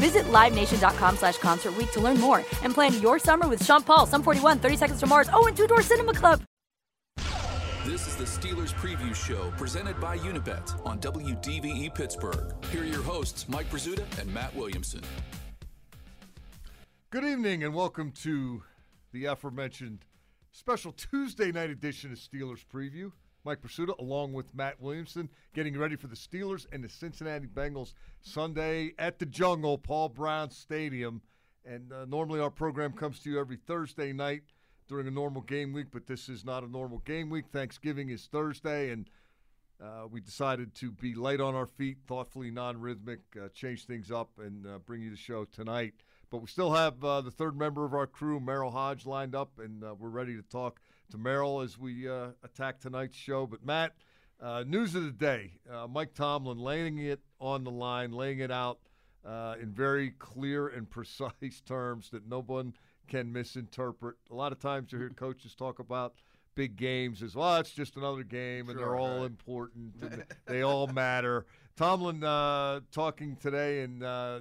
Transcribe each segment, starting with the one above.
Visit LiveNation.com slash Concert Week to learn more and plan your summer with Sean Paul, Sum 41, 30 Seconds to Mars, oh, and Two Door Cinema Club. This is the Steelers Preview Show presented by Unibet on WDVE Pittsburgh. Here are your hosts, Mike Prisuta and Matt Williamson. Good evening and welcome to the aforementioned special Tuesday night edition of Steelers Preview. Mike Prisuta along with Matt Williamson getting ready for the Steelers and the Cincinnati Bengals Sunday at the Jungle, Paul Brown Stadium. And uh, normally our program comes to you every Thursday night during a normal game week, but this is not a normal game week. Thanksgiving is Thursday, and uh, we decided to be light on our feet, thoughtfully non rhythmic, uh, change things up, and uh, bring you the show tonight. But we still have uh, the third member of our crew, Merril Hoge, lined up, and uh, we're ready to talk to Merril as we uh, attack tonight's show. But, Matt, news of the day Mike Tomlin laying it on the line, laying it out in very clear and precise terms that no one can misinterpret. A lot of times you hear coaches talk about big games as well. It's just another game, and sure, they're all right. important, and they all matter. Tomlin uh, talking today and uh,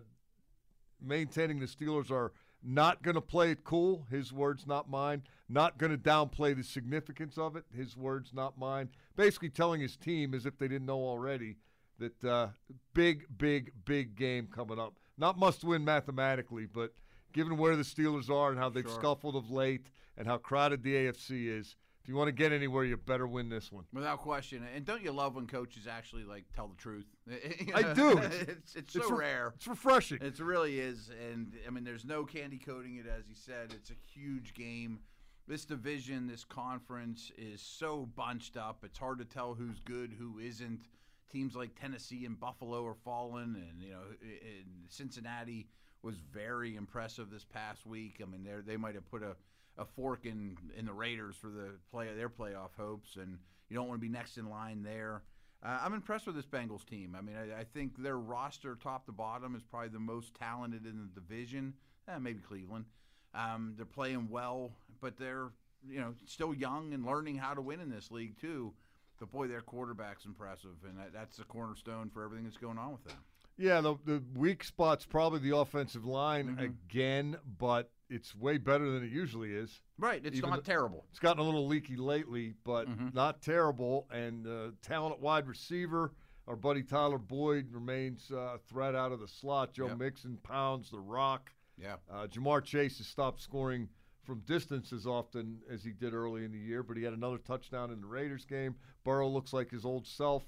maintaining the Steelers are not going to play it cool. His words, not mine. Not going to downplay the significance of it. His words, not mine. Basically, telling his team, as if they didn't know already, that uh, big, big, big game coming up. Not must win mathematically, but given where the Steelers are and how they've sure. scuffled of late and how crowded the AFC is, you want to get anywhere, you better win this one. Without question. And don't you love when coaches actually like tell the truth? I do. It's, it's, it's so re- rare. It's refreshing. It really is. And I mean, there's no candy coating it, as you said. It's a huge game. This division, this conference is so bunched up. It's hard to tell who's good, who isn't. Teams like Tennessee and Buffalo are falling, and you know, in Cincinnati was very impressive this past week. I mean, they they might have put a, a fork in in the Raiders for the play their playoff hopes, and you don't want to be next in line there. Uh, I'm impressed with this Bengals team. I mean, I, I, think their roster, top to bottom, is probably the most talented in the division. Eh, maybe Cleveland. Um, they're playing well, but they're you know still young and learning how to win in this league too. But boy, their quarterback's impressive, and that, that's the cornerstone for everything that's going on with them. Yeah, the, the weak spot's probably the offensive line mm-hmm. again, but it's way better than it usually is. Right, it's Even not terrible. It's gotten a little leaky lately, but mm-hmm. not terrible. And uh, talent at wide receiver, our buddy Tyler Boyd remains uh, a threat out of the slot. Joe yep. Mixon pounds the rock. Yeah. Uh, Ja'Marr Chase has stopped scoring from distance as often as he did early in the year, but he had another touchdown in the Raiders game. Burrow looks like his old self.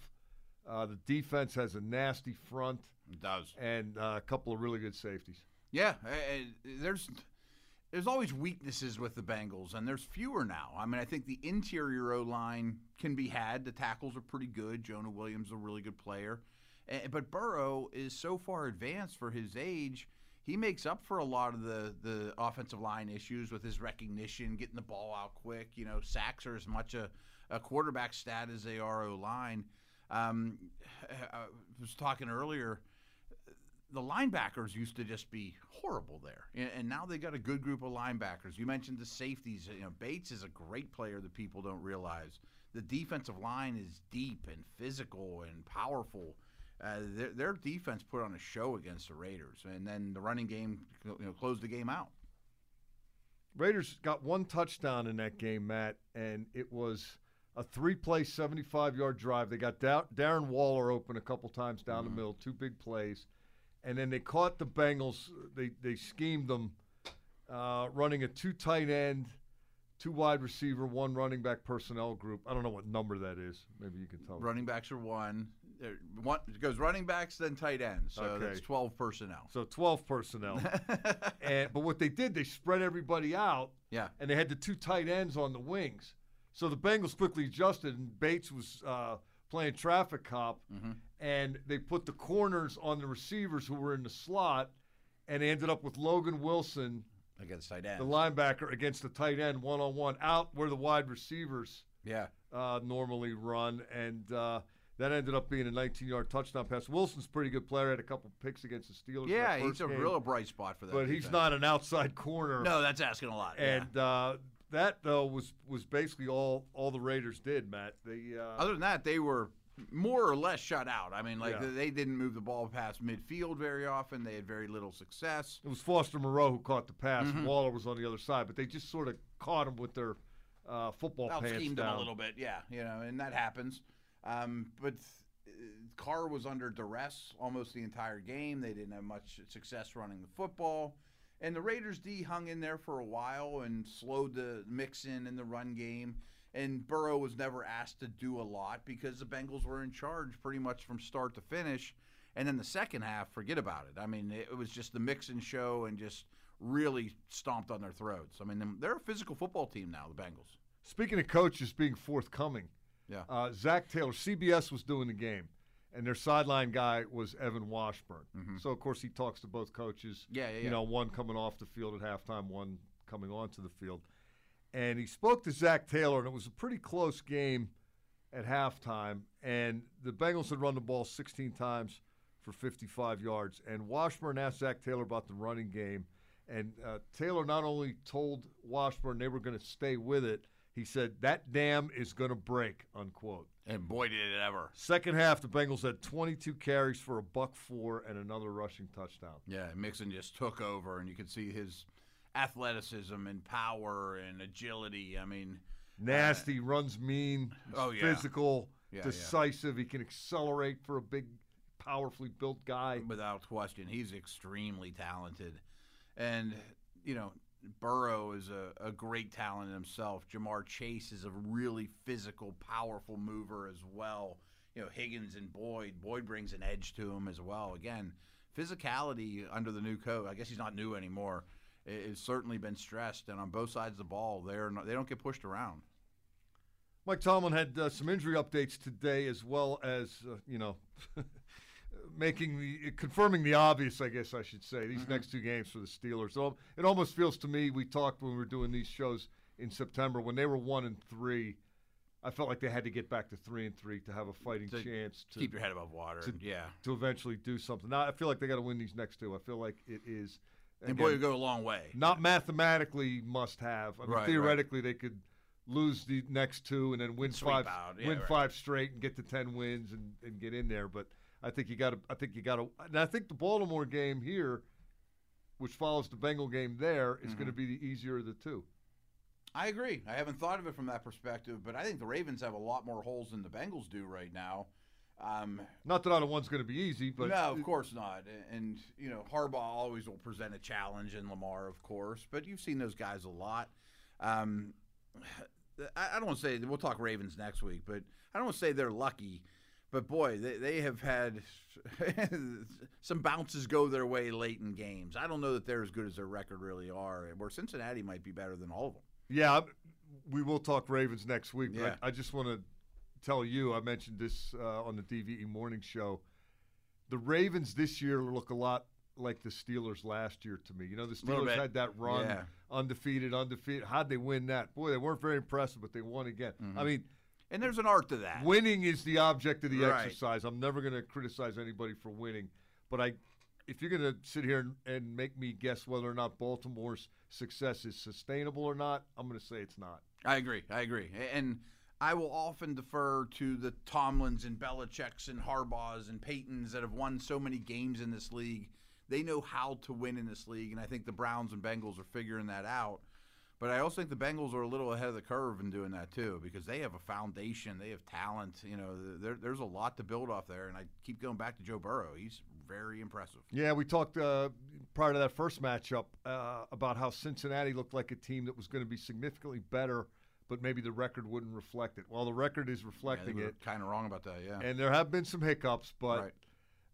Uh, the defense has a nasty front. It does. And uh, a couple of really good safeties. Yeah, there's there's always weaknesses with the Bengals, and there's fewer now. I mean, I think the interior O line can be had. The tackles are pretty good. Jonah Williams is a really good player, but Burrow is so far advanced for his age. He makes up for a lot of the the offensive line issues with his recognition, getting the ball out quick. You know, sacks are as much a, a quarterback stat as they are O line. Um, I was talking earlier the linebackers used to just be horrible there, and, now they got a good group of linebackers. You mentioned the safeties. You know, Bates is a great player that people don't realize. The defensive line is deep and physical and powerful. Uh, their, their defense put on a show against the Raiders, and then the running game, you know, closed the game out. Raiders got one touchdown in that game, Matt, and it was a three-play, 75-yard drive. They got da- Darren Waller open a couple times down the middle, two big plays, and then they caught the Bengals. They they schemed them, uh, running a two tight end, two wide receiver, one running back personnel group. I don't know what number that is. Maybe you can tell me. Running backs are one. One it goes running backs, then tight ends. So Okay. that's 12 personnel. So 12 personnel. and but what they did, they spread everybody out. Yeah. And they had the two tight ends on the wings. So the Bengals quickly adjusted, and Bates was uh, playing traffic cop, Mm-hmm. and they put the corners on the receivers who were in the slot, and they ended up with Logan Wilson, against tight ends. the linebacker, against the tight end one on one, out where the wide receivers yeah. uh, normally run, and uh, that ended up being a 19-yard touchdown pass. Wilson's a pretty good player. Had a couple picks against the Steelers. in Yeah, he's a game, real bright spot for that. but he's not an outside corner. No, that's asking a lot. yeah. And uh, that though was was basically all all the Raiders did, Matt. They uh, Other than that, they were more or less shut out. I mean, like Yeah. they didn't move the ball past midfield very often. They had very little success. it was Foster Moreau who caught the pass. Mm-hmm. Waller was on the other side, but they just sort of caught him with their uh, football Out pants schemed down. them a little bit, yeah, you know, and that happens. Um, but uh, Carr was under duress almost the entire game. They didn't have much success running the football. And the Raiders D hung in there for a while and slowed the Mixon in the run game. And Burrow was never asked to do a lot because the Bengals were in charge pretty much from start to finish. And then the second half, forget about it. I mean, it was just the Mixon show and just really stomped on their throats. I mean, they're a physical football team now, the Bengals. Speaking of coaches being forthcoming, Yeah. uh, Zac Taylor, CBS was doing the game, and their sideline guy was Evan Washburn. So of course he talks to both coaches. Mm-hmm. Yeah, yeah, You know, one coming off the field at halftime, one coming onto the field, and he spoke to Zac Taylor, and it was a pretty close game at halftime. And the Bengals had run the ball 16 times for 55 yards, and Washburn asked Zac Taylor about the running game. And uh, Taylor not only told Washburn they were going to stay with it, he said that dam is going to break. Unquote. And boy, did it ever. Second half, the Bengals had 22 carries for a buck four and another rushing touchdown. Yeah, Mixon just took over, and you could see his athleticism and power and agility. I mean, uh, Nasty, runs mean, Oh, yeah. physical, Yeah, yeah. decisive. He can accelerate for a big, powerfully built guy. without question, he's extremely talented. And, you know, Burrow is a, a great talent himself. Ja'Marr Chase is a really physical, powerful mover as well. You know, Higgins and Boyd. Boyd brings an edge to him as well. Again, physicality under the new coach. I guess he's not new anymore. It's certainly been stressed, and on both sides of the ball, they're not, they don't get pushed around. Mike Tomlin had uh, some injury updates today, as well as uh, you know, making the confirming the obvious. I guess I should say these mm-hmm. next two games for the Steelers. So it almost feels to me we talked when we were doing these shows in September when they were one and three. I felt like they had to get back to three and three to have a fighting To chance to Keep your head above water. to- yeah. to eventually do something. Now I feel like they got to win these next two. I feel like it is. And boy, would go a long way. not mathematically must have. I mean, Right, right. theoretically, they could lose the next two and then win Sweep five, yeah, win right. five straight and get to ten wins and, and get in there. But I think you got to. I think you got to. And I think the Baltimore game here, which follows the Bengal game there, is Mm-hmm. going to be the easier of the two. I agree. I haven't thought of it from that perspective, but I think the Ravens have a lot more holes than the Bengals do right now. Um, Not that either one's going to be easy, but no, of course not. And, you know, Harbaugh always will present a challenge, and Lamar, of course. But you've seen those guys a lot. Um, I, I don't want to say we'll talk Ravens next week, but I don't want to say they're lucky. But boy, they, they have had some bounces go their way late in games. I don't know that they're as good as their record really are. Where Cincinnati might be better than all of them. yeah, we will talk Ravens next week. But Yeah. I, I just want to tell you, I mentioned this uh, on the DVE morning show. The Ravens this year look a lot like the Steelers last year to me. You know, the Steelers had that run, Yeah. undefeated, undefeated. How'd they win that? Boy, they weren't very impressive, but they won again. Mm-hmm. I mean, And there's an art to that. winning is the object of the Right. exercise. I'm never going to criticize anybody for winning, but I, if you're going to sit here and, and make me guess whether or not Baltimore's success is sustainable or not, I'm going to say it's not. I agree. I agree. And I will often defer to the Tomlins and Belichick's and Harbaugh's and Peytons that have won so many games in this league. They know how to win in this league, and I think the Browns and Bengals are figuring that out. But I also think the Bengals are a little ahead of the curve in doing that too, because they have a foundation, they have talent. You know, there, there's a lot to build off there, and I keep going back to Joe Burrow. He's very impressive. Yeah, we talked uh, prior to that first matchup uh, about how Cincinnati looked like a team that was going to be significantly better, but maybe the record wouldn't reflect it. Well, the record is reflecting it, Kind of wrong about that, yeah. and there have been some hiccups, but Right.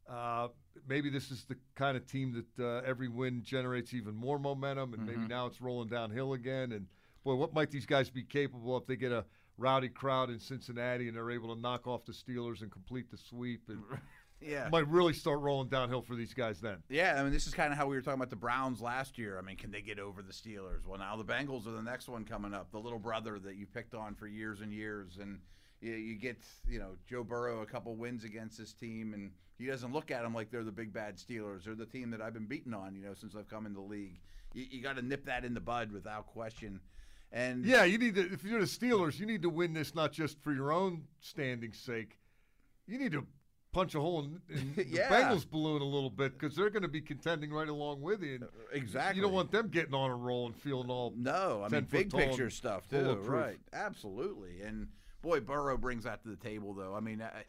uh, maybe this is the kind of team that uh, every win generates even more momentum, and maybe now it's rolling downhill again. And boy, what might these guys be capable of if they get a rowdy crowd in Cincinnati and they're able to knock off the Steelers and complete the sweep? And yeah. might really start rolling downhill for these guys then. Yeah, I mean, this is kind of how we were talking about the Browns last year. I mean, can they get over the Steelers? Well, now the Bengals are the next one coming up, the little brother that you picked on for years and years, and you, you get you know Joe Burrow a couple wins against this team, and he doesn't look at them like they're the big bad Steelers. They're the team that I've been beating on, you know, since I've come in the league. You, you got to nip that in the bud without question. And Yeah, you need to. If you're the Steelers, you need to win this not just for your own standing's sake. You need to punch a hole in, in the Yeah. Bengals balloon a little bit because they're going to be contending right along with you. And uh, exactly, You don't want them getting on a roll and feeling all. No, I mean big picture stuff too. Right, absolutely. And boy, Burrow brings that to the table, though. I mean, I,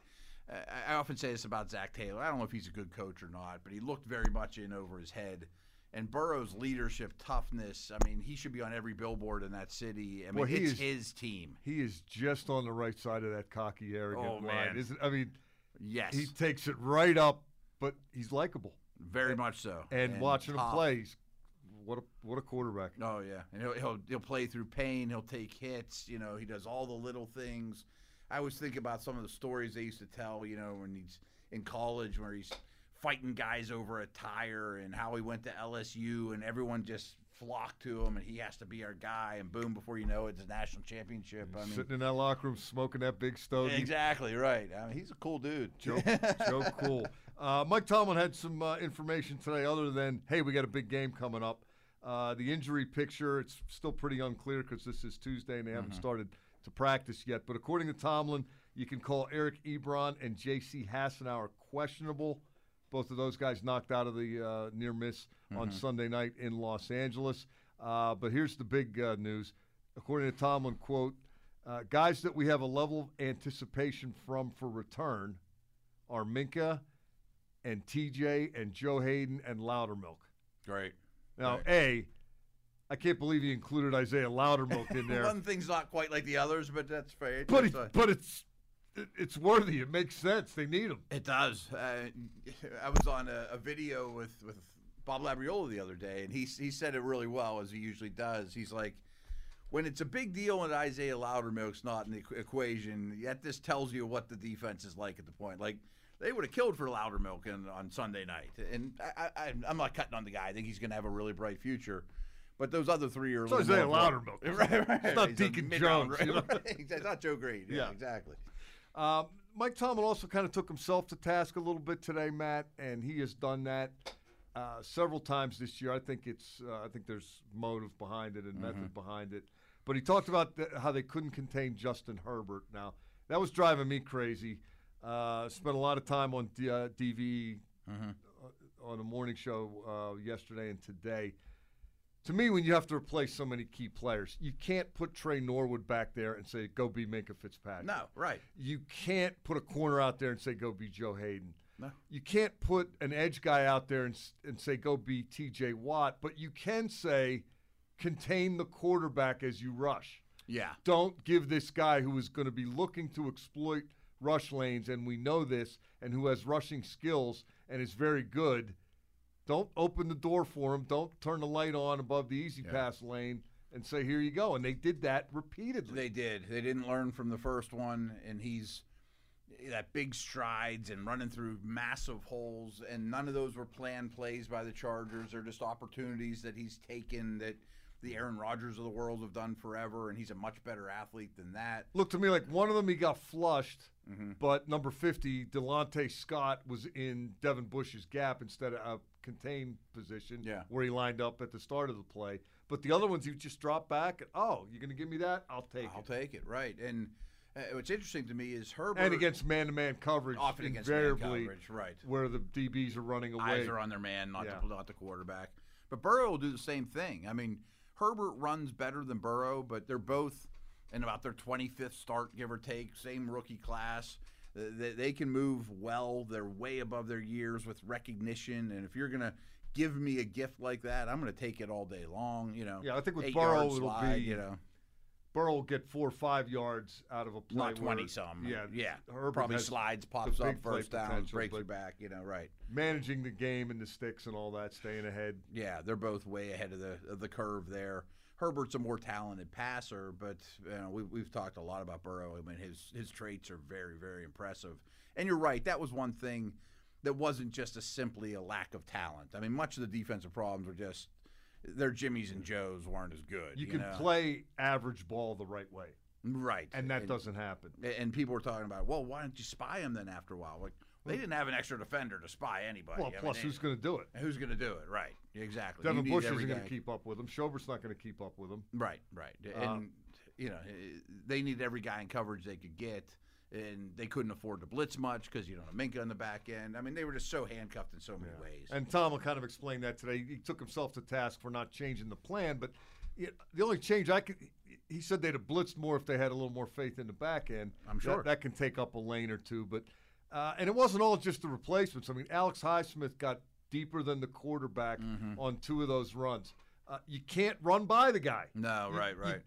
I, I often say this about Zac Taylor. I don't know if he's a good coach or not, but he looked very much in over his head. And Burrow's leadership, toughness. I mean, he should be on every billboard in that city. I mean, Well, he it's is- his team. He is just on the right side of that cocky, arrogant Oh, line. man. Isn't? I mean, Yes, he takes it right up, but he's likable. very much so. And, watching him play, he's, what a what a quarterback. Oh yeah, and he'll, he'll he'll play through pain. He'll take hits. You know, he does all the little things. I always think about some of the stories they used to tell. You know, when he's in college, where he's fighting guys over a tire, and how he went to LSU, and everyone just flocked to him, and he has to be our guy. And boom, before you know it, it's a national championship. I mean, Sitting in that locker room smoking that big stogie. exactly right. I mean, he's a cool dude. Joe, Joe Cool. Uh, Mike Tomlin had some uh, information today other than, hey, we got a big game coming up. Uh, the injury picture, it's still pretty unclear because this is Tuesday and they haven't started to practice yet. But according to Tomlin, you can call Eric Ebron and J.C. Hassenauer questionable. Both of those guys knocked out of the uh, near miss on Sunday night in Los Angeles. Uh, but here's the big uh, news. According to Tomlin, quote, uh, guys that we have a level of anticipation from for return are Minkah and TJ and Joe Haden and Loudermilk. Great. Now, Right. A, I can't believe he included Isaiah Loudermilk in there. One thing's not quite like the others, but that's fair. but That's it, fine. but it's it, it's worthy. It makes sense. They need him. It does. Uh, I was on a, a video with, with Bob Labriola the other day, and he he said it really well as he usually does. He's like, when it's a big deal and Isaiah Loudermilk's not in the equ- equation, yet this tells you what the defense is like at the point. Like they would have killed for Loudermilk in, on Sunday night, and I, I, I'm not cutting on the guy. I think he's going to have a really bright future. But those other three are a It's little Isaiah Loudermilk. right, right. It's not He's Deacon Jones, right? It's not Joe Greene. Yeah, Yeah. exactly. Um, Mike Tomlin also kind of took himself to task a little bit today, Matt, and he has done that uh, several times this year. I think it's uh, I think there's motive behind it and Mm-hmm. method behind it. But he talked about the, how they couldn't contain Justin Herbert. Now that was driving me crazy. Uh, spent a lot of time on D, uh, DV Mm-hmm. uh, on the morning show uh, yesterday and today. To me, when you have to replace so many key players, you can't put Tre Norwood back there and say, "Go be Minkah Fitzpatrick." No, right. You can't put a corner out there and say go be Joe Haden. No. You can't put an edge guy out there and, and say go be TJ Watt, but you can say contain the quarterback as you rush. Yeah. Don't give this guy who is going to be looking to exploit rush lanes, and we know this, and who has rushing skills and is very good. Don't open the door for him. Don't turn the light on above the easy pass lane and say, here you go. And they did that repeatedly. They did. They didn't learn from the first one, and he's that big strides and running through massive holes, and none of those were planned plays by the Chargers. They're just opportunities that he's taken that the Aaron Rodgers of the world have done forever, and he's a much better athlete than that. Looked to me like one of them he got flushed, Mm-hmm. but number 50, Delontae Scott, was in Devin Bush's gap instead of a contained position Yeah. where he lined up at the start of the play. But the other ones, he just dropped back. And, oh, you're going to give me that? I'll take it. I'll take it, right? And uh, what's interesting to me is Herbert and against man-to-man coverage, often against man invariably, coverage, right? where the DBs are running away. Eyes are on their man, not Yeah. the not the quarterback. But Burrow will do the same thing. I mean, Herbert runs better than Burrow, but they're both in about their 25th start, give or take. Same rookie class. They, they can move well. They're way above their years with recognition. And if you're gonna give me a gift like that, I'm gonna take it all day long. You know. Yeah, I think with Burrow, it'll slide, be- you know Burrow will get four or five yards out of a play. not where- 20 some. Yeah, yeah. Herbert Probably slides, pops up, first down, breaks but you back. You know, right. Managing the game and the sticks and all that, staying ahead. Yeah, they're both way ahead of the of the curve there. Herbert's a more talented passer, but you know, we, we've talked a lot about Burrow. I mean, his his traits are very very impressive. And you're right, that was one thing that wasn't just a simply a lack of talent. I mean, much of the defensive problems were just their Jimmys and Joes weren't as good. You, You, can know? play average ball the right way, right, and that doesn't happen. And people were talking about, well, why don't you spy him then after a while? Like they didn't have an extra defender to spy anybody. Well, I plus, they- who's going to do it? who's going to do it? Right, exactly. Devin Bush isn't going to keep up with him. Schobert's not going to keep up with him. Right, right. And Um, you know, they needed every guy in coverage they could get, and they couldn't afford to blitz much because you don't have Minkah on the back end. I mean, they were just so handcuffed in so many ways. And Tom will kind of explain that today. He took himself to task for not changing the plan, but the only change I could, he said they'd have blitzed more if they had a little more faith in the back end. I'm That- sure. that, can take up a lane or two, but uh, and it wasn't all just the replacements. I mean, Alex Highsmith got deeper than the quarterback Mm-hmm. on two of those runs. Uh, you can't run by the guy. no, You- right, right.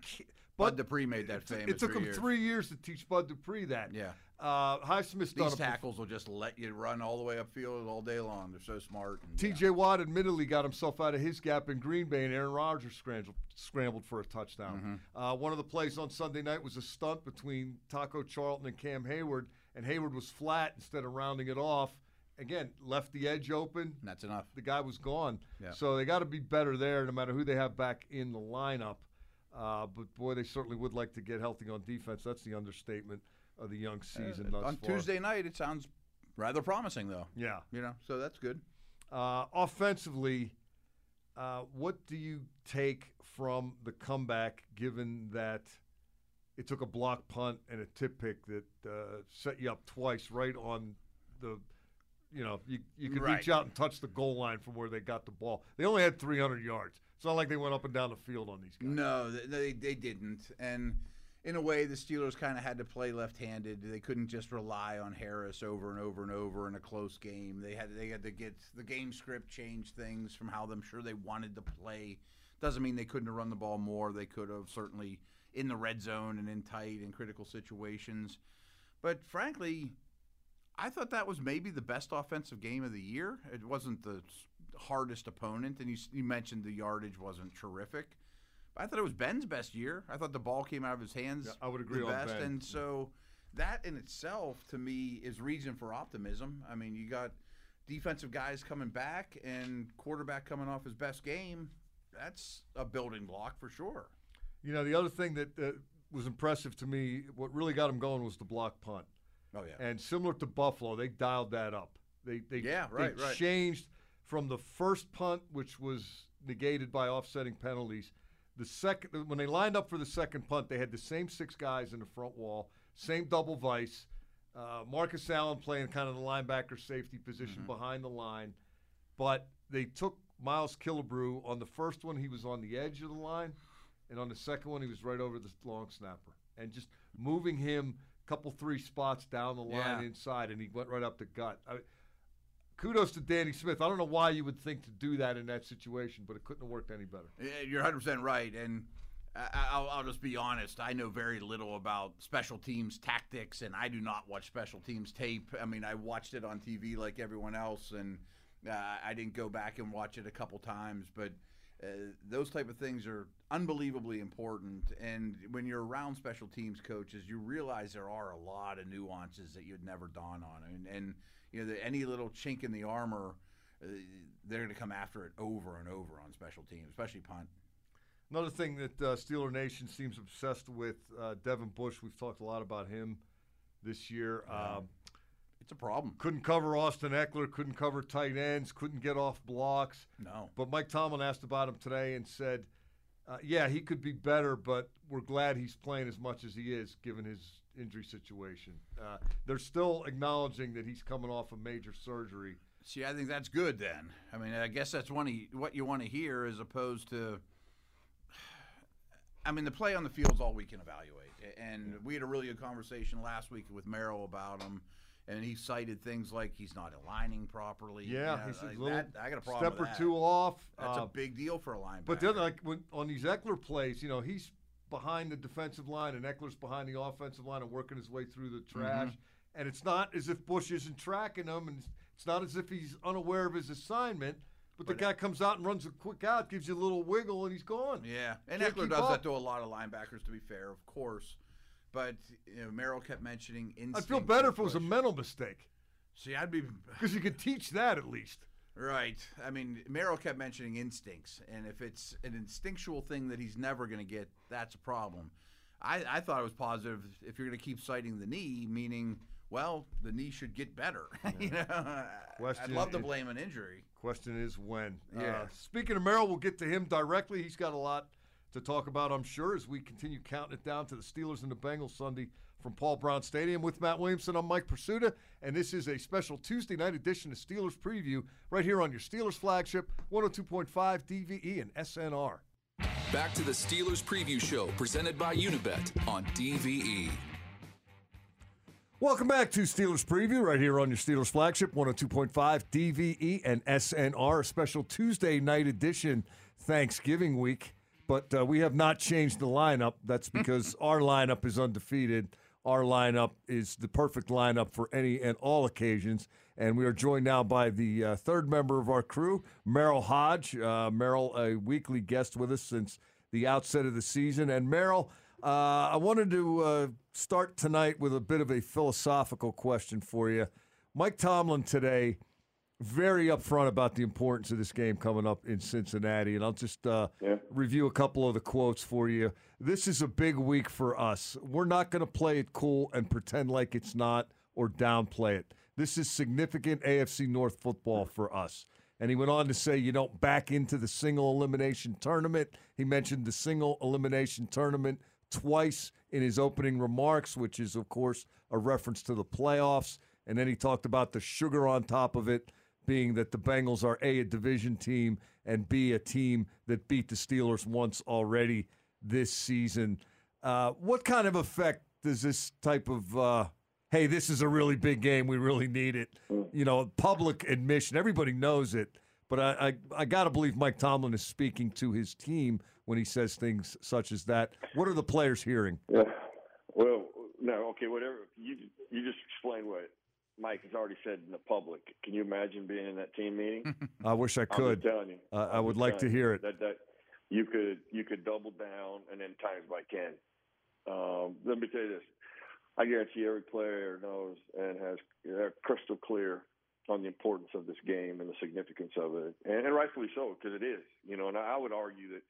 Bud Dupree made that famous. it took him years. three years to teach Bud Dupree that. Yeah. Uh, Highsmith's These tackles will just let you run all the way upfield all day long. They're so smart. and, TJ Watt admittedly got himself out of his gap in Green Bay, and Aaron Rodgers scrambled, scrambled for a touchdown. Mm-hmm. Uh, one of the plays on Sunday night was a stunt between Taco Charlton and Cam Heyward, and Heyward was flat instead of rounding it off. Again, left the edge open. That's enough. The guy was gone. Yeah. So they got to be better there, no matter who they have back in the lineup. Uh, but boy, they certainly would like to get healthy on defense. That's the understatement of the young season thus Uh, on far. Tuesday night, it sounds rather promising, though. Yeah. You know, so that's good. Uh, offensively, uh, what do you take from the comeback, given that it took a block punt and a tip pick that uh, set you up twice right on the, you know, you, you could reach out and touch the goal line from where they got the ball. They only had 300 yards. It's not like they went up and down the field on these guys. No, they, they, they didn't. And in a way, the Steelers kind of had to play left-handed. They couldn't just rely on Harris over and over and over in a close game. They had they had to get the game script change things from how I'm sure they wanted to play. Doesn't mean they couldn't have run the ball more. They could have certainly in the red zone and in tight and critical situations. But frankly, I thought that was maybe the best offensive game of the year. It wasn't the hardest opponent, and you, you mentioned the yardage wasn't terrific. I thought it was Ben's best year. I thought the ball came out of his hands. Yeah, I would agree the on best, Ben. and so that in itself, to me, is reason for optimism. I mean, you got defensive guys coming back and quarterback coming off his best game. That's a building block for sure. You know, the other thing that uh, was impressive to me, what really got them going was the block punt. Oh yeah, And similar to Buffalo, they dialed that up. They they, Yeah, right, they right. changed from the first punt, which was negated by offsetting penalties. The second, when they lined up for the second punt, they had the same six guys in the front wall, same double vice. Uh, Marcus Allen playing kind of the linebacker safety position Mm-hmm. behind the line, but they took Miles Killebrew on the first one. He was on the edge of the line, and on the second one, he was right over the long snapper, and just moving him a couple three spots down the line Yeah. inside, and he went right up the gut. I, kudos to Danny Smith. I don't know why you would think to do that in that situation, but it couldn't have worked any better. Yeah, You're 100 percent right, and I, I'll, I'll just be honest. I know very little about special teams tactics, and I do not watch special teams tape. I mean, I watched it on TV like everyone else, and uh, I didn't go back and watch it a couple times. But uh, those type of things are unbelievably important. And when you're around special teams coaches, you realize there are a lot of nuances that you'd never dawn on, and, and you know, the, any little chink in the armor. Uh, they're going to come after it over and over on special teams, especially punt. Another thing that uh, Steeler Nation seems obsessed with, uh, Devin Bush. We've talked a lot about him this year. Um, It's a problem. couldn't cover Austin Ekeler, couldn't cover tight ends, couldn't get off blocks. No. But Mike Tomlin asked about him today and said, uh, "Yeah, he could be better, but we're glad he's playing as much as he is, given his injury situation." Uh, they're still acknowledging that he's coming off a major surgery. See, I think that's good then. I mean, I guess that's one of what you want to hear as opposed to. I mean, the play on the field is all we can evaluate. And we had a really good conversation last week with Merril about him, and he cited things like he's not aligning properly. Yeah, You know, he's like that, I got a problem step with or that. two off. That's uh, a big deal for a linebacker. But then, like when, on these Ekeler plays, you know, he's behind the defensive line and Ekeler's behind the offensive line and working his way through the trash. Mm-hmm. And it's not as if Bush isn't tracking him, and it's not as if he's unaware of his assignment. But the guy comes out and runs a quick out, gives you a little wiggle, and he's gone. Yeah, and Can't Ekeler does up. that to a lot of linebackers. To be fair, of course, but you know, Merril kept mentioning instinct. I'd feel better if it was a push. mental mistake See, I'd be because you could teach that at least. right. I mean, Merril kept mentioning instincts, and if it's an instinctual thing that he's never going to get, that's a problem. I, I thought it was positive if you're going to keep citing the knee, meaning, well, the knee should get better. you know, I'd Question love to is- blame an injury. Question is when. Uh, Yeah. speaking of Merril, we'll get to him directly. He's got a lot to talk about, I'm sure, as we continue counting it down to the Steelers and the Bengals Sunday from Paul Brown Stadium. With Matt Williamson, I'm Mike Prisuta, and this is a special Tuesday night edition of Steelers Preview right here on your Steelers flagship, 102.5 DVE and SNR. Back to the Steelers Preview Show, presented by Unibet on. DVE. Welcome back to Steelers Preview right here on your Steelers flagship, 102.5 DVE and SNR, a special Tuesday night edition Thanksgiving week. But uh, we have not changed the lineup. That's because our lineup is undefeated. Our lineup is the perfect lineup for any and all occasions. And we are joined now by the uh, third member of our crew, Merril Hoge. Uh, Merril, a weekly guest with us since the outset of the season. And Merril, uh, I wanted to uh, start tonight with a bit of a philosophical question for you. Mike Tomlin today, very upfront about the importance of this game coming up in Cincinnati, and I'll just uh, Yeah. review a couple of the quotes for you. This is a big week for us. We're not going to play it cool and pretend like it's not or downplay it. This is significant AFC North football for us. And he went on to say, you don't back into the single elimination tournament. He mentioned the single elimination tournament twice in his opening remarks, which is, of course, a reference to the playoffs. And then he talked about the sugar on top of it being that the Bengals are A, a division team, and B, a team that beat the Steelers once already this season. Uh, what kind of effect does this type of, uh, hey, this is a really big game, we really need it, you know, public admission, everybody knows it, but I, I, I got to believe Mike Tomlin is speaking to his team when he says things such as that. What are the players hearing? Yeah. Well, no, okay, whatever. You you just explain what Mike has already said in the public. Can you imagine being in that team meeting? I wish I could. I'm telling you. Uh, I would like to hear it. That that you could you could double down and then times by ten. Um, let me tell you this. I guarantee every player knows and has they're crystal clear on the importance of this game and the significance of it, and, and rightfully so because it is. You know, and I would argue that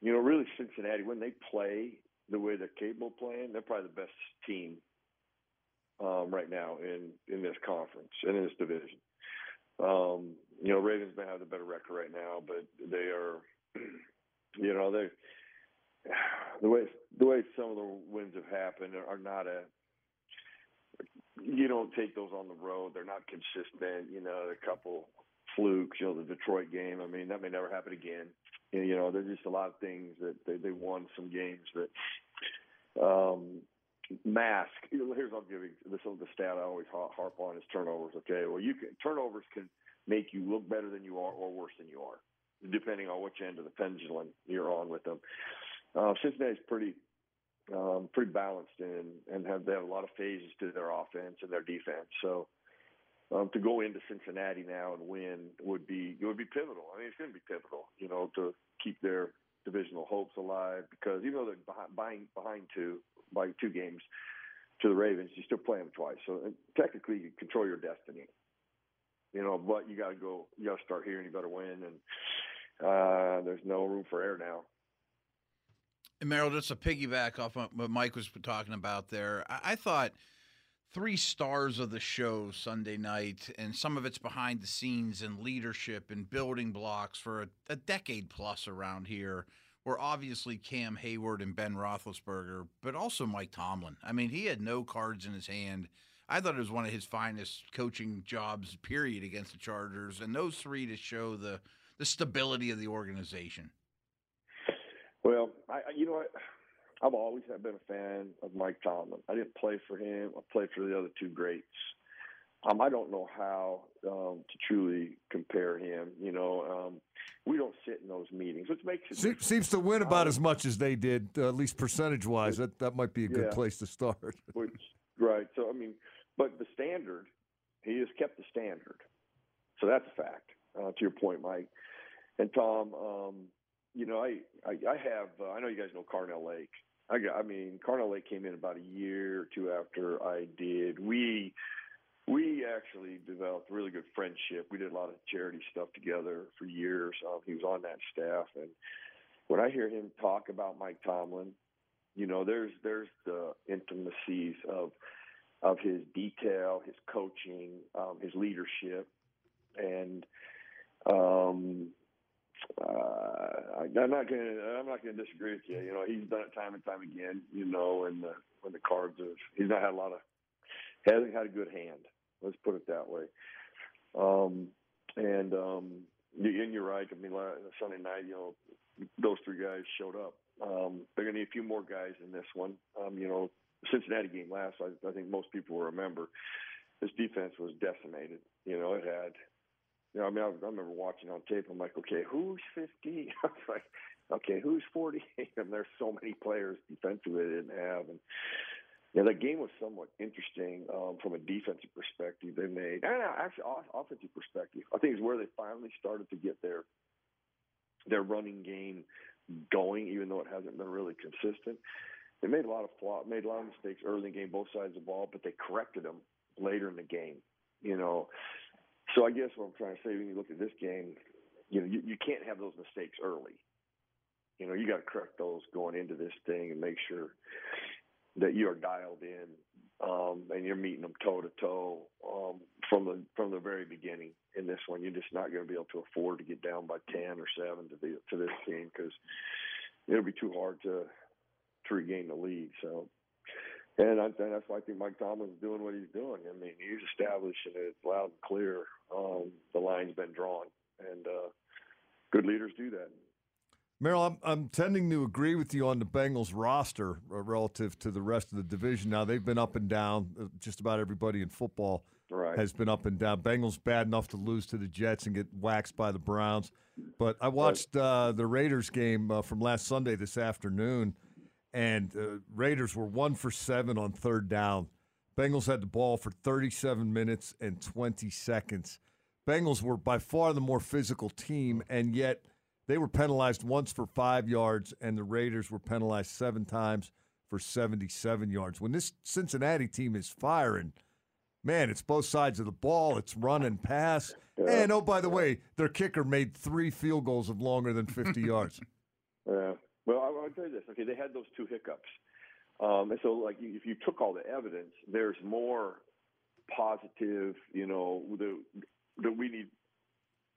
you know really Cincinnati when they play the way they're capable of playing, they're probably the best team um, right now in in this conference and in this division. Um, you know, Ravens may have the better record right now, but they are, you know, they the way the way some of the wins have happened are not a. You don't take those on the road; they're not consistent. You know, a couple flukes. You know, the Detroit game. I mean, that may never happen again. You know, there's just a lot of things that they they won some games that um, mask. Here's give you this the stat I always har- harp on is turnovers. Okay, well you can turnovers can make you look better than you are or worse than you are, depending on which end of the pendulum you're on with them. Uh, Cincinnati's pretty um, pretty balanced and and have they have a lot of phases to their offense and their defense. So. Um, to go into Cincinnati now and win would be it would be pivotal. I mean, it's going to be pivotal, you know, to keep their divisional hopes alive. Because even though they're behind, behind, two by two games to the Ravens, you still play them twice. So uh, technically, you control your destiny. You know, but you got to go. You got to start here, and you got to win. And uh, there's no room for error now. And Merril, just to piggyback off what Mike was talking about there, I, I thought three stars of the show Sunday night, and some of it's behind the scenes and leadership and building blocks for a, a decade plus around here were obviously Cam Heyward and Ben Roethlisberger, but also Mike Tomlin. I mean, he had no cards in his hand. I thought it was one of his finest coaching jobs, period, against the Chargers, and those three to show the the stability of the organization. Well, I, you know what? I've always have been a fan of Mike Tomlin. I didn't play for him. I played for the other two greats. Um, I don't know how um, to truly compare him. You know, um, we don't sit in those meetings, which makes it Se- seems to win about um, as much as they did, uh, at least percentage wise. That that might be a good yeah. place to start. which, right. So I mean, but the standard, he has kept the standard. So that's a fact. Uh, to your point, Mike and Tom. Um, you know, I I, I have. Uh, I know you guys know Carnell Lake. I, got, I mean, Carnell Lake came in about a year or two after I did. We we actually developed a really good friendship. We did a lot of charity stuff together for years. Um, he was on that staff, and when I hear him talk about Mike Tomlin, you know, there's there's the intimacies of of his detail, his coaching, um, his leadership, and um, uh, I, I'm not gonna I'm not gonna disagree with you. You know, he's done it time and time again. You know, and the, when the Cards have he's not had a lot of hasn't had a good hand. Let's put it that way. Um, and um, and you're right. I mean, Sunday night, you know, those three guys showed up. Um, they're going to need a few more guys in this one. Um, you know, Cincinnati game last, I, I think most people will remember. This defense was decimated. You know, it had. You know, I mean, I, I remember watching on tape. I'm like, okay, who's 50? I was like, okay, who's 48? And there's so many players defensively they didn't have, and yeah, that game was somewhat interesting um, from a defensive perspective. They made, and actually, offensive perspective. I think it's where they finally started to get their their running game going, even though it hasn't been really consistent. They made a lot of flaw, made a lot of mistakes early in the game, both sides of the ball, but they corrected them later in the game. You know, so I guess what I'm trying to say when you look at this game, you know, you, you can't have those mistakes early. You know, you got to correct those going into this thing and make sure that you are dialed in um, and you're meeting them toe to toe from the from the very beginning. In this one, you're just not going to be able to afford to get down by ten or seven to the to this team because it'll be too hard to to regain the lead. So, and, I, and that's why I think Mike Tomlin's doing what he's doing. I mean, he's establishing it loud and clear. Um, the line's been drawn, and uh, good leaders do that. Merril, I'm, I'm tending to agree with you on the Bengals roster uh, relative to the rest of the division. Now they've been up and down. Uh, just about everybody in football right. has been up and down. Bengals bad enough to lose to the Jets and get waxed by the Browns. But I watched uh, the Raiders game uh, from last Sunday this afternoon, and uh, Raiders were one for seven on third down. Bengals had the ball for 37 minutes and 20 seconds. Bengals were by far the more physical team, and yet – they were penalized once for five yards, and the Raiders were penalized seven times for 77 yards. When this Cincinnati team is firing, man, it's both sides of the ball. It's run and pass. And oh, by the way, their kicker made three field goals of longer than 50 yards. Yeah. Well, I to tell you this. Okay, they had those two hiccups. Um, and so, like, if you took all the evidence, there's more positive, you know, that we need.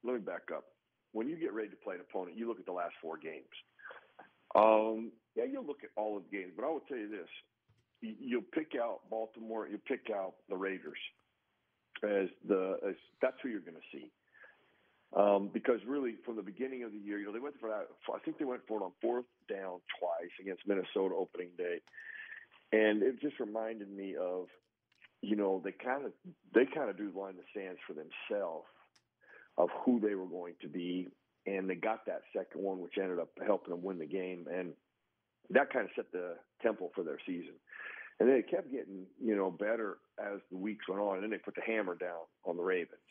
Let me back up when you get ready to play an opponent, you look at the last four games. Um, yeah, you'll look at all of the games, but I will tell you this: you'll pick out Baltimore, you'll pick out the Raiders as the as that's who you're going to see. Um, because really, from the beginning of the year, you know, they went for that. I think they went for it on fourth down twice against Minnesota opening day, and it just reminded me of, you know, they kind of they kind of do line the sands for themselves of who they were going to be, and they got that second one, which ended up helping them win the game, and that kind of set the tempo for their season. And then it kept getting, you know, better as the weeks went on, and then they put the hammer down on the Ravens.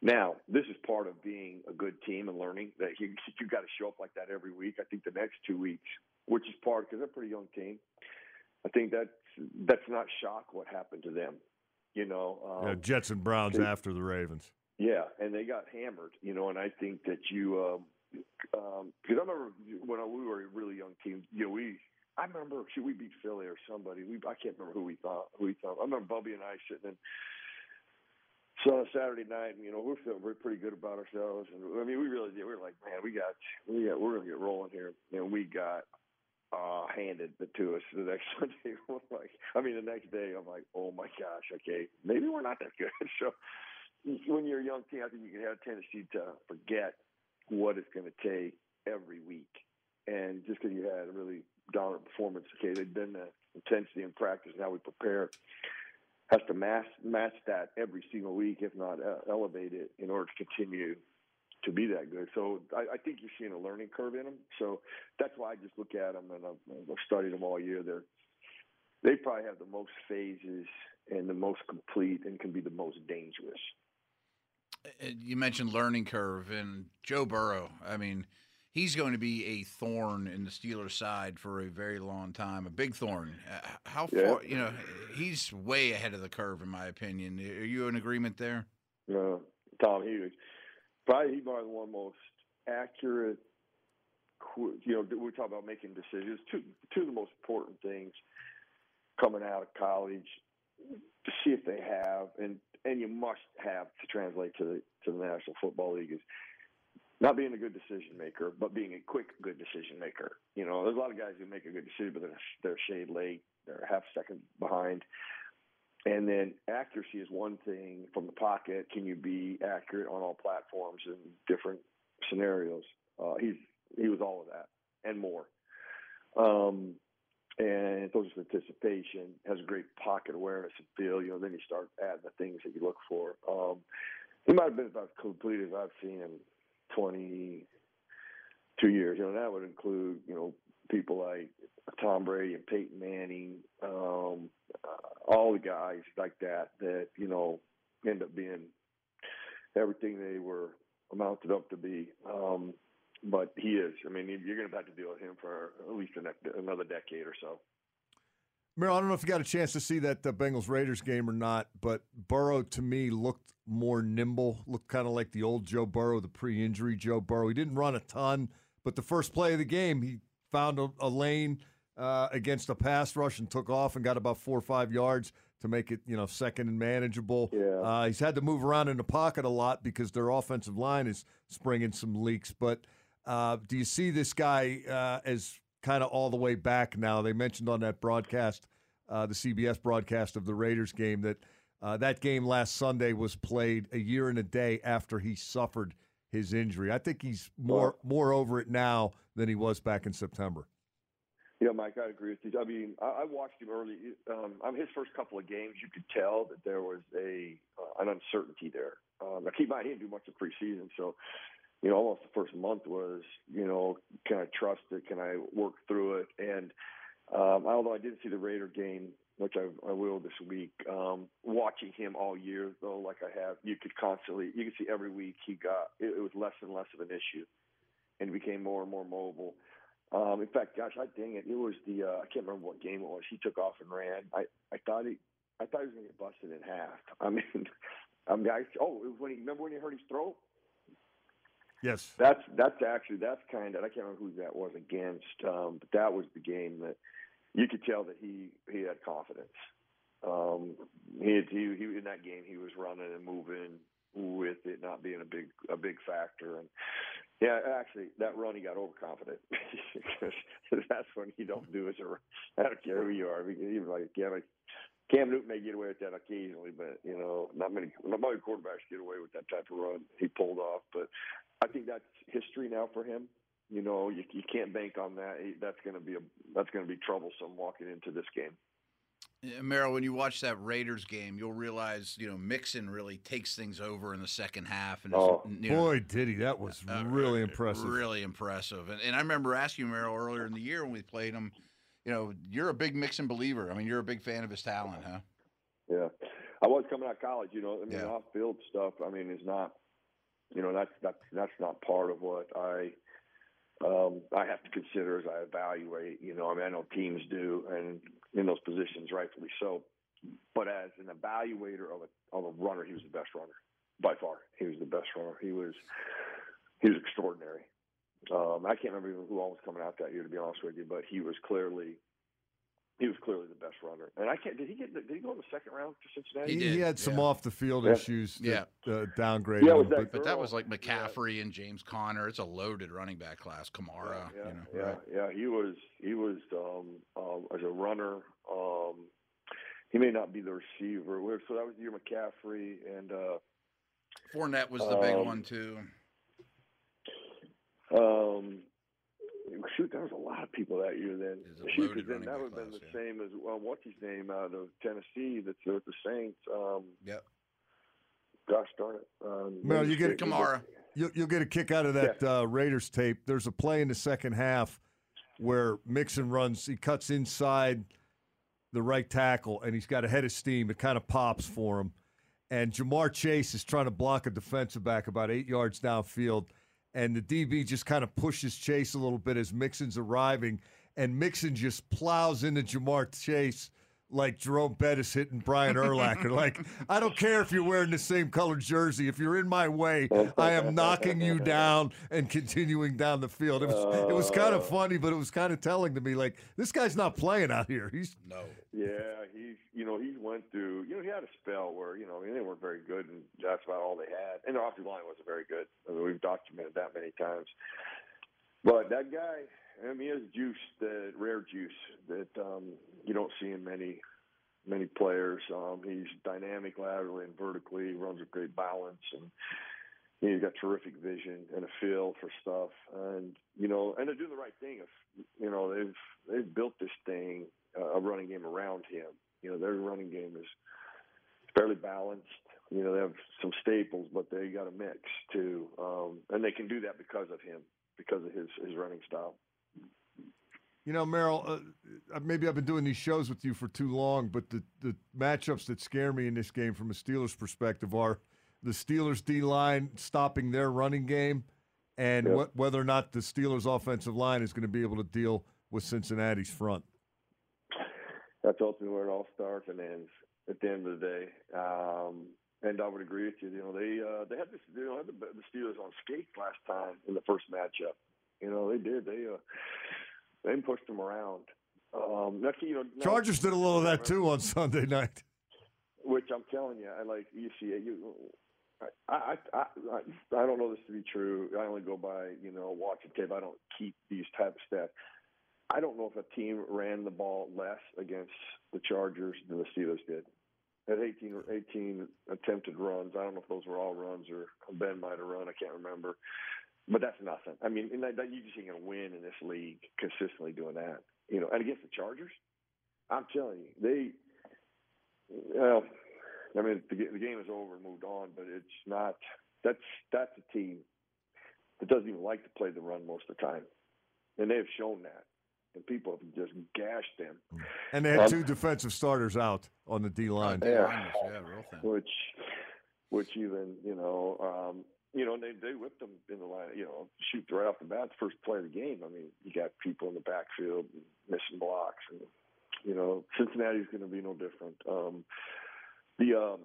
Now, this is part of being a good team and learning that you you got to show up like that every week. I think the next two weeks, which is part because they're a pretty young team, I think that's that's not shock what happened to them. You know, um, yeah, Jets and Browns after the Ravens. Yeah, and they got hammered, you know, and I think that you, um, um, because I remember when we were a really young team, you know, we I remember should we beat Philly or somebody. We I can't remember who we thought who we thought. I remember Bubby and I sitting in so on Saturday night, you know, we're feeling we're pretty good about ourselves, and I mean, we really did. We are like, man, we got, we got, we're gonna get rolling here, and we got uh handed it to us the next Sunday. we're like, I mean, the next day, I'm like, oh my gosh, okay, maybe we're not that good. so when you're a young team, I think you can have a tendency to forget what it's going to take every week, and just because you had a really dominant performance, okay, they've been the intensity in practice. Now we prepare has to match match that every single week, if not uh, elevate it, in order to continue to be that good. So I, I think you're seeing a learning curve in them. So that's why I just look at them and I've, I've studied them all year. They're they probably have the most phases and the most complete and can be the most dangerous. You mentioned learning curve and Joe Burrow. I mean, he's going to be a thorn in the Steelers' side for a very long time, a big thorn. Uh, how far, yeah. you know, he's way ahead of the curve, in my opinion. Are you in agreement there? No, uh, Tom Hughes. Probably he's probably the one most accurate. You know, we talk about making decisions. Two, two of the most important things coming out of college to see if they have, and and you must have to translate to the to the National Football League is not being a good decision maker, but being a quick good decision maker. You know, there's a lot of guys who make a good decision, but they're they're shade late, they're a half second behind. And then accuracy is one thing from the pocket. Can you be accurate on all platforms and different scenarios? Uh, he's he was all of that and more. Um, and those with anticipation has a great pocket awareness and feel. You know, then you start adding the things that you look for. Um, he might have been about as complete as I've seen him 22 years. You know, that would include, you know, people like Tom Brady and Peyton Manning, um, all the guys like that that, you know, end up being everything they were amounted up to be. Um, but he is. I mean, you're going to have to deal with him for at least another decade or so. Merril, I don't know if you got a chance to see that uh, Bengals Raiders game or not, but Burrow to me looked more nimble, looked kind of like the old Joe Burrow, the pre injury Joe Burrow. He didn't run a ton, but the first play of the game, he found a, a lane uh, against a pass rush and took off and got about four or five yards to make it, you know, second and manageable. Yeah. Uh, he's had to move around in the pocket a lot because their offensive line is springing some leaks. But uh, do you see this guy uh, as kind of all the way back now. They mentioned on that broadcast, uh, the CBS broadcast of the Raiders game, that uh, that game last Sunday was played a year and a day after he suffered his injury. I think he's more more over it now than he was back in September. Yeah, Mike, I agree with you. I mean, I, I watched him early. Um, I mean, his first couple of games, you could tell that there was a uh, an uncertainty there. Um, now, keep in mind, he didn't do much of preseason, so you know, almost the first month was, you know, can I trust it? Can I work through it? And um, although I didn't see the Raider game, which I, I will this week, um, watching him all year though, like I have, you could constantly, you could see every week he got it, it was less and less of an issue, and became more and more mobile. Um, in fact, gosh, I dang it, it was the uh, I can't remember what game it was. He took off and ran. I I thought he I thought he was going to get busted in half. I mean, I mean, I, oh, it was when he remember when he hurt his throat. Yes, that's that's actually that's kind of I can't remember who that was against, um, but that was the game that you could tell that he he had confidence. Um, he, had, he he in that game he was running and moving with it not being a big a big factor and yeah actually that run he got overconfident because that's when you don't do as a I don't care who you are even like yeah like Cam Newton may get away with that occasionally, but you know, not many not many quarterbacks get away with that type of run he pulled off. But I think that's history now for him. You know, you, you can't bank on that. That's going to be a that's going to be troublesome walking into this game. Yeah, Merril, when you watch that Raiders game, you'll realize you know Mixon really takes things over in the second half. And oh, you know, boy, did he! That was uh, really impressive. Really impressive. And, and I remember asking Merril earlier in the year when we played him. You know, you're a big Mixon believer. I mean, you're a big fan of his talent, huh? Yeah, I was coming out of college. You know, I mean, yeah. off field stuff. I mean, is not you know that's that's that's not part of what I um, I have to consider as I evaluate. You know, I mean, I know teams do, and in those positions, rightfully so. But as an evaluator of a of a runner, he was the best runner by far. He was the best runner. He was he was extraordinary. Um, I can't remember even who all was coming out that year, to be honest with you, but he was clearly he was clearly the best runner. And I can't. Did he get? Did he go in the second round to Cincinnati? He He, had some yeah. off the field Yeah. issues. Yeah. That, uh, downgraded Yeah, that but But that was like McCaffrey and James Conner. It's a loaded running back class. Kamara. yeah, you know, yeah, right. yeah. He was he was um, um, as a runner. Um, he may not be the receiver. So that was the year McCaffrey and uh, Fournette was the big Um, one too. um, shoot, there was a lot of people that year. Then It was a shoot, loaded 'cause then that would have been the yeah. same as well, what's his name out of Tennessee that's with the Saints. Um, Yep. gosh darn it. Um, Mel, you get- Kamara. You'll, you'll get a kick out of that uh, Raiders tape. There's a play in the second half where Mixon runs, he cuts inside the right tackle, and he's got a head of steam. It kind of pops for him. And Ja'Marr Chase is trying to block a defensive back about eight yards downfield. And the DB just kind of pushes Chase a little bit as Mixon's arriving. And Mixon just plows into Ja'Marr Chase like Jerome Bettis hitting Brian Urlacher. like, I don't care if you're wearing the same colored jersey. If you're in my way, I am knocking you down and continuing down the field. It was, it was kind of uh. funny, but it was kind of telling to me, like, this guy's not playing out here. He's No. Yeah, he's you know he went through you know he had a spell where you know I mean, they weren't very good and that's about all they had and their offensive line wasn't very good. I mean, we've documented that many times. But that guy, I mean, he has juice, that rare juice that um, you don't see in many many players. Um, he's dynamic laterally and vertically, runs with great balance, and he's got terrific vision and a feel for stuff. And you know, and they're doing the right thing. If you know, they've they've built this thing, uh, a running game around him. You know, their running game is fairly balanced. You know, they have some staples, but they got a mix too, um, and they can do that because of him, because of his his running style. You know, Merril, uh, maybe I've been doing these shows with you for too long, but the, the matchups that scare me in this game from a Steelers perspective are the Steelers D line stopping their running game and Yep. wh- whether or not the Steelers offensive line is going to be able to deal with Cincinnati's front. That's ultimately where it all starts and ends at the end of the day. Um, and I would agree with you. You know, they uh, they had this, you know, had the, the Steelers on skates last time in the first matchup. You know, they did. They uh, they pushed them around. Um, you know, now- Chargers did a little of that too on Sunday night. which I'm telling you, I like you see. You, I, I, I, I, I don't know this to be true. I only go by you know watching tape. I don't keep these type of stats. I don't know if a team ran the ball less against the Chargers than the Steelers did. At 18, 18 attempted runs, I don't know if those were all runs or Ben might have run. I can't remember. But that's nothing. I mean, and that, that, you just ain't going to win in this league consistently doing that. You know, and against the Chargers, I'm telling you, they well, I mean, the, the game is over and moved on, but it's not. That's that's a team that doesn't even like to play the run most of the time, and they have shown that. And people have just gashed them, And they had Um, two defensive starters out on the D line. Yeah. yeah, real thin. which, which even you know, um, you know, and they they whipped them in the line. You know, shoot right off the bat, the first play of the game. I mean, you got people in the backfield missing blocks, and you know, Cincinnati's going to be no different. Um, the um,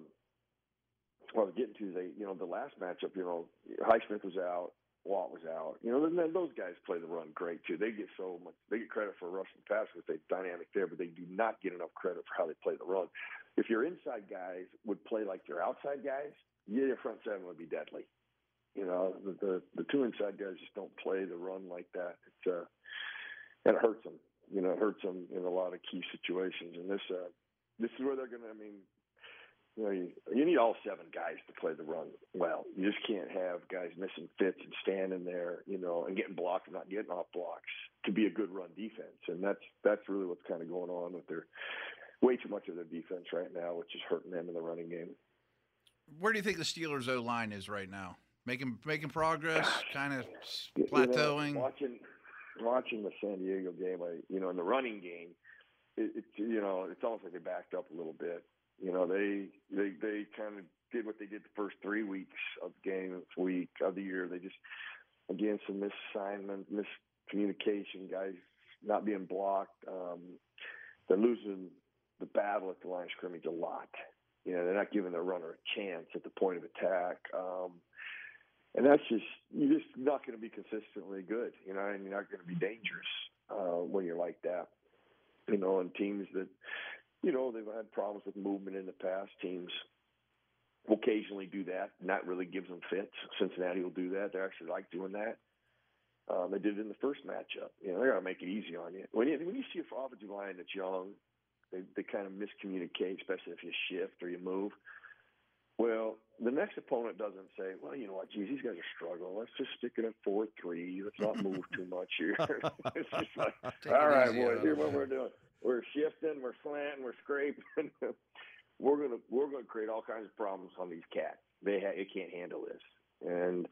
well, getting to the you know the last matchup, you know, Highsmith was out, Watt was out. You know, and then those guys play the run great too. They get so much. They get credit for rushing the pass with they dynamic there, but they do not get enough credit for how they play the run. If your inside guys would play like your outside guys, yeah, your front seven would be deadly. You know, the the, the two inside guys just don't play the run like that. It's uh, and it hurts them. You know, it hurts them in a lot of key situations. And this uh, this is where they're going to. I mean, you know, you, you need all seven guys to play the run well. You just can't have guys missing fits and standing there, you know, and getting blocked and not getting off blocks to be a good run defense. And that's that's really what's kind of going on with their way too much of their defense right now, which is hurting them in the running game. Where do you think the Steelers O line is right now? Making making progress, kind of You know, plateauing. watching watching the San Diego game, I you know, in the running game, it, it you know, it's almost like they backed up a little bit. You know, they they they kind of did what they did the first three weeks of the game week of the year. They just again some misassignment, miscommunication, guys not being blocked. Um, they're losing the battle at the line of scrimmage a lot. You know, they're not giving their runner a chance at the point of attack. Um, and that's just you're just not going to be consistently good, you know, and you're not going to be dangerous uh, when you're like that, you know. And teams that, you know, they've had problems with movement in the past. Teams will occasionally do that, and that really gives them fits. Cincinnati will do that. They actually like doing that. Um, they did it in the first matchup. You know, they got to make it easy on you. When you when you see a offensive line that's young, they they kind of miscommunicate, especially if you shift or you move. Well, the next opponent doesn't say, "Well, you know what, geez, these guys are struggling. Let's just stick it at four three. Let's not move too much here." it's just like, all it right, boys, here's what we're doing. We're shifting, we're slanting, we're scraping. we're gonna we're gonna create all kinds of problems on these cats. They ha- they can't handle this, and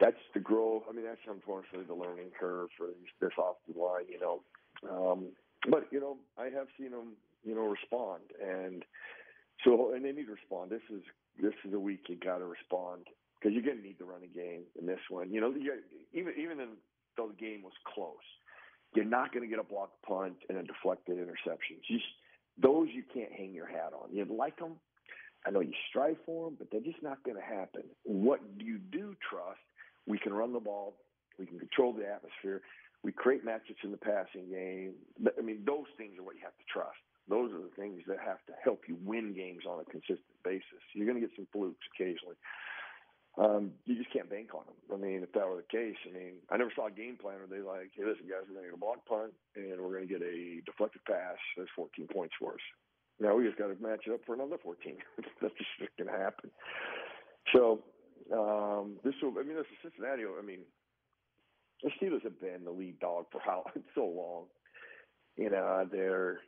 that's the growth. I mean, that's unfortunately the learning curve for these, this offensive line. You know, um, but you know, I have seen them, you know, respond, and so and they need to respond. This is this is a week you got to respond because you're going to need the running game in this one. You know, you, even even though the game was close, you're not going to get a blocked punt and a deflected interception. Just those you can't hang your hat on. You like them. I know you strive for them, but they're just not going to happen. What you do trust, we can run the ball, we can control the atmosphere, we create matchups in the passing game. I mean, those things are what you have to trust. Those are the things that have to help you win games on a consistent basis. You're going to get some flukes occasionally. Um, you just can't bank on them. I mean, if that were the case, I mean, I never saw a game plan where they like, hey, listen, guys, we're going to get a block punt and we're going to get a deflected pass. That's 14 points for us. Now we just got to match it up for another 14. That's just going to happen. So um, this will. I mean, this is Cincinnati. I mean, the Steelers have been the lead dog for how so long. You know, they're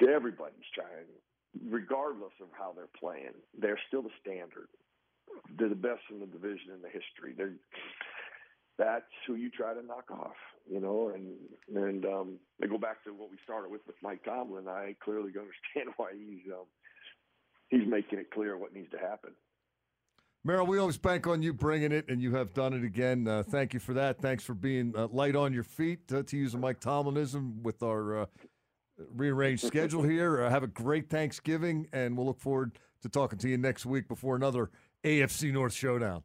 everybody's trying, regardless of how they're playing. They're still the standard. They're the best in the division in the history. They're that's who you try to knock off, you know, and and um, they go back to what we started with with Mike Tomlin. I clearly understand why he's um, he's making it clear what needs to happen. Merril, we always bank on you bringing it, and you have done it again. Uh, thank you for that. Thanks for being uh, light on your feet, uh, to use a Mike Tomlinism with our uh, rearranged schedule here. Uh, have a great Thanksgiving, and we'll look forward to talking to you next week before another AFC North showdown.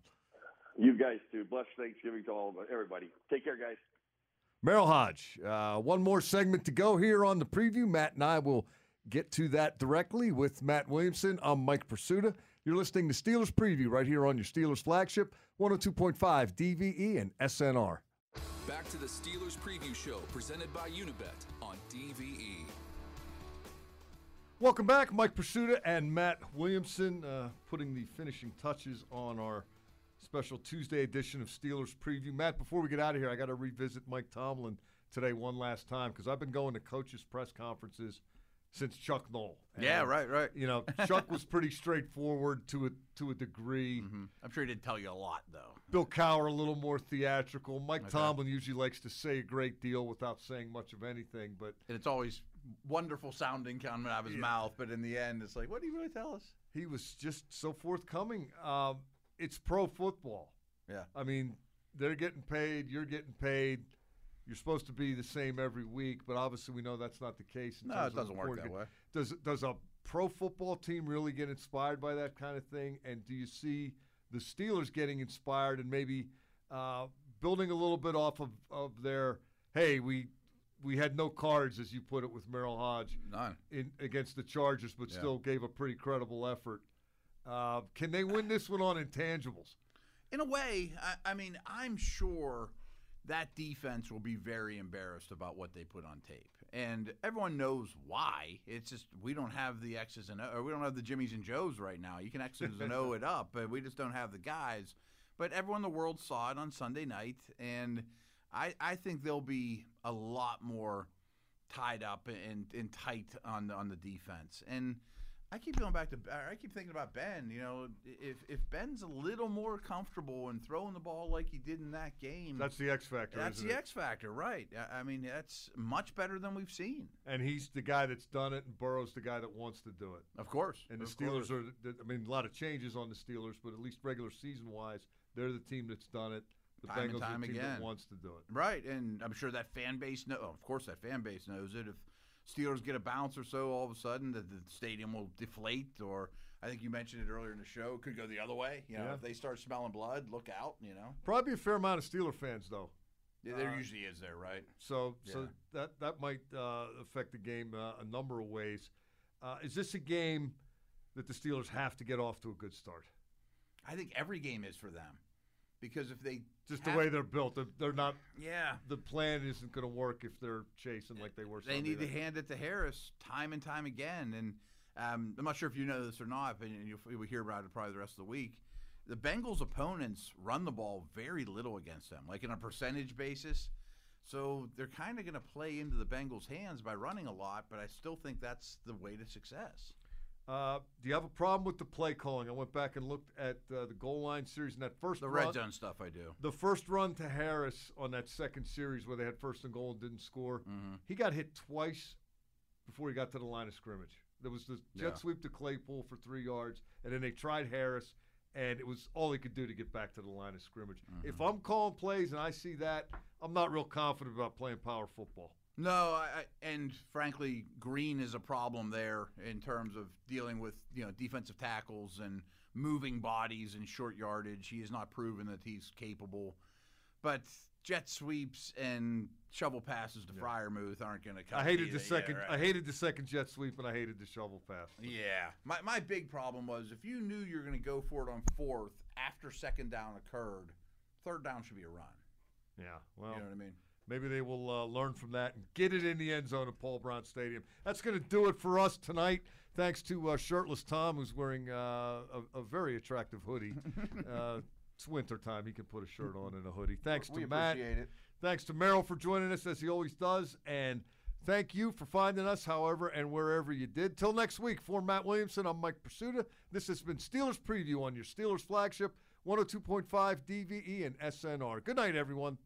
You guys too. Blessed Thanksgiving to all of everybody. Take care, guys. Merril Hoge, uh, one more segment to go here on the preview. Matt and I will get to that directly with Matt Williamson. I'm Mike Prisuta. You're listening to Steelers Preview right here on your Steelers flagship, 102.5 DVE E and SNR. Back to the Steelers Preview Show presented by Unibet on. DVE. Welcome back, Mike Prisuta and Matt Williamson, uh, putting the finishing touches on our special Tuesday edition of Steelers Preview. Matt, before we get out of here, I got to revisit Mike Tomlin today one last time because I've been going to coaches' press conferences since Chuck Noll. And, Yeah, right, right. You know, Chuck was pretty straightforward to a to a degree. hmm I'm sure he didn't tell you a lot, though. Bill Cowher a little more theatrical. Mike Okay. Tomlin usually likes to say a great deal without saying much of anything, but And it's always wonderful sounding coming out of his Yeah. mouth, but in the end, it's like, what do you really tell us? he was just so forthcoming. Um, it's pro football. Yeah. I mean, they're getting paid, you're getting paid. You're supposed to be the same every week, but obviously we know that's not the case. No, it doesn't work that way. Does does a pro football team really get inspired by that kind of thing? And do you see the Steelers getting inspired and maybe uh, building a little bit off of, of their hey we we had no cards as you put it with Merril Hoge None. in against the Chargers, but Yeah. still gave a pretty credible effort. Uh, can they win this one on intangibles? In a way, I, I mean, I'm sure that defense will be very embarrassed about what they put on tape, and everyone knows why. It's just we don't have the X's and O, or we don't have the Jimmys and Joes right now. You can X's and O it up, but we just don't have the guys. But everyone in the world saw it on Sunday night, and I, I think they'll be a lot more tied up and, and tight on on the defense. And I keep going back to I keep thinking about Ben. You know, if if Ben's a little more comfortable and throwing the ball like he did in that game, That's the X factor. that's the it? X factor, right? I- mean, that's much better than we've seen. And he's the guy that's done it, and Burrow's the guy that wants to do it. Of course, And the Steelers course. are. I mean, a lot of changes on the Steelers, but at least regular season wise, they're the team that's done it. The Time and Bengals time are the team again. that wants to do it. Right, and I'm sure that fan base know. Oh, of course, that fan base knows it. If Steelers get a bounce or so, all of a sudden, that the stadium will deflate, or I think you mentioned it earlier in the show. It could go the other way. You know, Yeah. if they start smelling blood, look out. You know, Probably a fair amount of Steeler fans though. Yeah, there usually is there, right? So so that that might uh, affect the game uh, a number of ways. Uh, is this a game that the Steelers have to get off to a good start? I think every game is for them because if they Just the way they're built, they're, they're not. yeah, The plan isn't going to work if they're chasing like they were. they need to hand it to Harris time and time again. And um, I'm not sure if you know this or not, but you'll, you'll hear about it probably the rest of the week. The Bengals' opponents run the ball very little against them, like in a percentage basis. So they're kind of going to play into the Bengals' hands by running a lot, but I still think that's the way to success. Uh, do you have a problem with the play calling? I went back and looked at uh, the goal line series and that first The run, red zone stuff, I do. The first run to Harris on that second series where they had first and goal and didn't score, Mm-hmm. he got hit twice before he got to the line of scrimmage. There was the jet Yeah. sweep to Claypool for three yards, and then they tried Harris, and it was all he could do to get back to the line of scrimmage. Mm-hmm. If I'm calling plays and I see that, I'm not real confident about playing power football. No, I, I, and frankly, Green is a problem there in terms of dealing with you know defensive tackles and moving bodies and short yardage. He has not proven that he's capable, but jet sweeps and shovel passes to Freiermuth aren't going to cut. I hated the second. Yeah, I hated the second jet sweep, and I hated the shovel pass. Yeah, my my big problem was if you knew you were going to go for it on fourth after second down occurred, third down should be a run. Yeah, well, You know what I mean? Maybe they will uh, learn from that and get it in the end zone at Paul Brown Stadium. That's going to do it for us tonight. Thanks to uh, Shirtless Tom, who's wearing uh, a, a very attractive hoodie. uh, it's winter time; he can put a shirt on and a hoodie. Thanks We to Matt. appreciate it. Thanks to Merril for joining us as he always does, and thank you for finding us, however and wherever you did. Till next week, for Matt Williamson, I'm Mike Prisuta. This has been Steelers Preview on your Steelers flagship 102.5 DVE and SNR. Good night, everyone.